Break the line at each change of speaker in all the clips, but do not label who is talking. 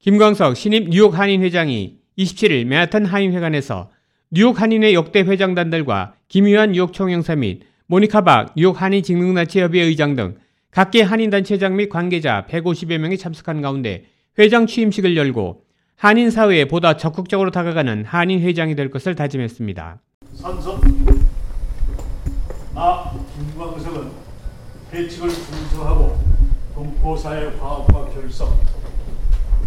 김광석 신임 뉴욕 한인 회장이 27일 맨하탄 한인회관에서 뉴욕 한인회 역대 회장단들과 김유한 뉴욕 총영사 및 모니카 박 뉴욕 한인 직능나치협의 의장 등 각계 한인단체장 및 관계자 150여 명이 참석한 가운데 회장 취임식을 열고 한인 사회에 보다 적극적으로 다가가는 한인 회장이 될 것을 다짐했습니다.
삼성 나 김광석은 회칙을 준수하고 동포사회 화합과 결성,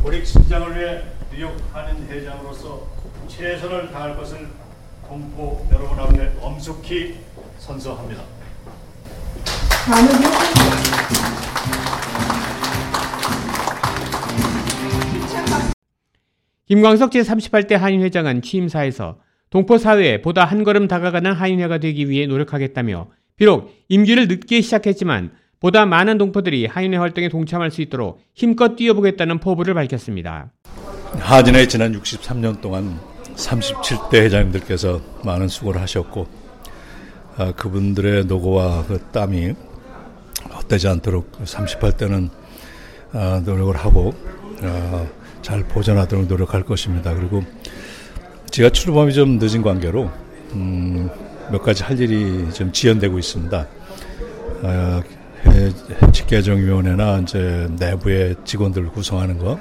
고릭 신장을 위해 뉴욕 한인 회장으로서 최선을 다할 것을 동포 여러분 앞에 엄숙히 선서합니다.
김광석 제38대 한인회장은 취임사에서 동포 사회에 보다 한 걸음 다가가는 한인회가 되기 위해 노력하겠다며 비록 임기를 늦게 시작했지만 보다 많은 동포들이 한인회 활동에 동참할 수 있도록 힘껏 뛰어보겠다는 포부를 밝혔습니다.
하진의 지난 63년 동안 37대 회장님들께서 많은 수고를 하셨고 아, 그분들의 노고와 그 땀이 헛되지 않도록 38대는 아, 노력을 하고 아, 잘 보존하도록 노력할 것입니다. 그리고 제가 출범이 좀 늦은 관계로 음, 몇 가지 할 일이 좀 지연되고 있습니다. 아, 직계정위원회나 이제 내부의 직원들 구성하는 거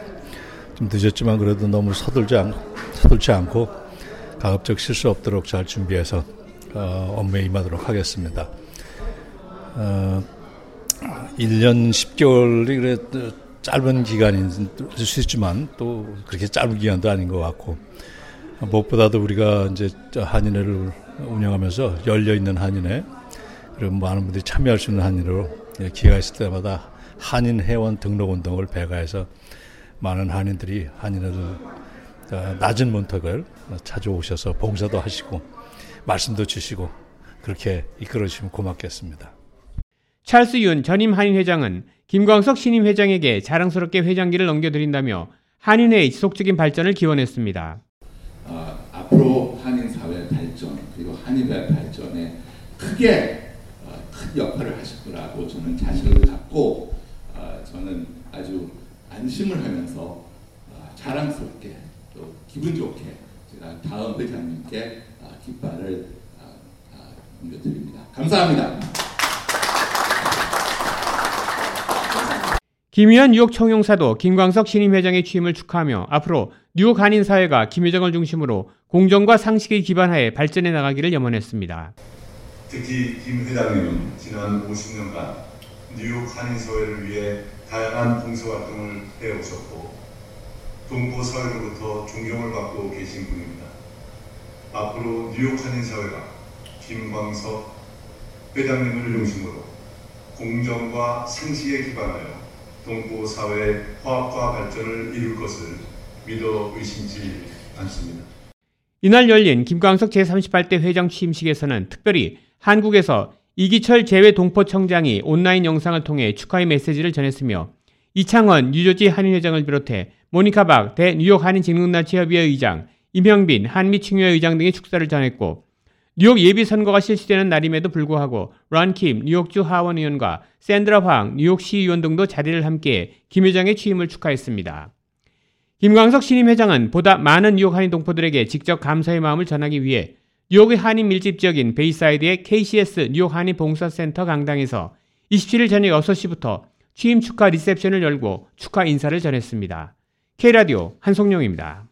좀 늦었지만 그래도 너무 서둘지 않, 서둘지 않고 가급적 실수 없도록 잘 준비해서 어, 업무에 임하도록 하겠습니다. 어, 1년 10개월이 그래 짧은 기간일 수 있지만 또 그렇게 짧은 기간도 아닌 것 같고 무엇보다도 우리가 이제 한인회를 운영하면서 열려 있는 한인회 그리고 많은 분들이 참여할 수 있는 한인회로 기회가 있을 때마다 한인 회원 등록 운동을 배가해서 많은 한인들이 한인회를 어, 낮은 문턱을 찾아오셔서 봉사도 하시고 말씀도 주시고 그렇게 이끌어 주시면 고맙겠습니다.
찰스 윤 전임 한인 회장은 김광석 신임 회장에게 자랑스럽게 회장기를 넘겨드린다며 한인회의 지속적인 발전을 기원했습니다.
어, 앞으로 한인 사회 발전 그리고 한인회 발전에 크게 어, 큰 역할을 하실 거라고 저는 자신을 갖고 어, 저는 아주 안심을 하면서 어, 자랑스럽게 또 기분 좋게 제가 다음 회장님께 어, 깃발을 어, 어, 넘겨드립니다. 감사합니다.
김희연 뉴욕 총영사도 김광석 신임 회장의 취임을 축하하며 앞으로 뉴욕 한인 사회가 김 회장을 중심으로 공정과 상식에 기반하에 발전해 나가기를 염원했습니다.
특히 김 회장님은 지난 50년간 뉴욕 한인 사회를 위해 다양한 봉사활동을 해오셨고 동포 사회로부터 존경을 받고 계신 분입니다. 앞으로 뉴욕 한인 사회가 김광석 회장님을 중심으로 공정과 상식에 기반하여 동포 사회 화합과 발전을 이룰 것을 믿어 의심치 않습니다.
이날 열린 김광석 제38대 회장 취임식에서는 특별히 한국에서 이기철 재외 동포청장이 온라인 영상을 통해 축하의 메시지를 전했으며 이창원 뉴저지 한인회장을 비롯해 모니카 박 대 뉴욕 한인직능단체협의회 의장, 임형빈 한미충회 의장 등의 축사를 전했고 뉴욕 예비선거가 실시되는 날임에도 불구하고 론 킴 뉴욕주 하원 의원과 샌드라 웅 뉴욕시 의원 등도 자리를 함께해 김 회장의 취임을 축하했습니다. 김광석 신임 회장은 보다 많은 뉴욕 한인 동포들에게 직접 감사의 마음을 전하기 위해 뉴욕의 한인 밀집 지역인 베이사이드의 KCS 뉴욕 한인 봉사센터 강당에서 27일 저녁 6시부터 취임 축하 리셉션을 열고 축하 인사를 전했습니다. K라디오 한송룡입니다.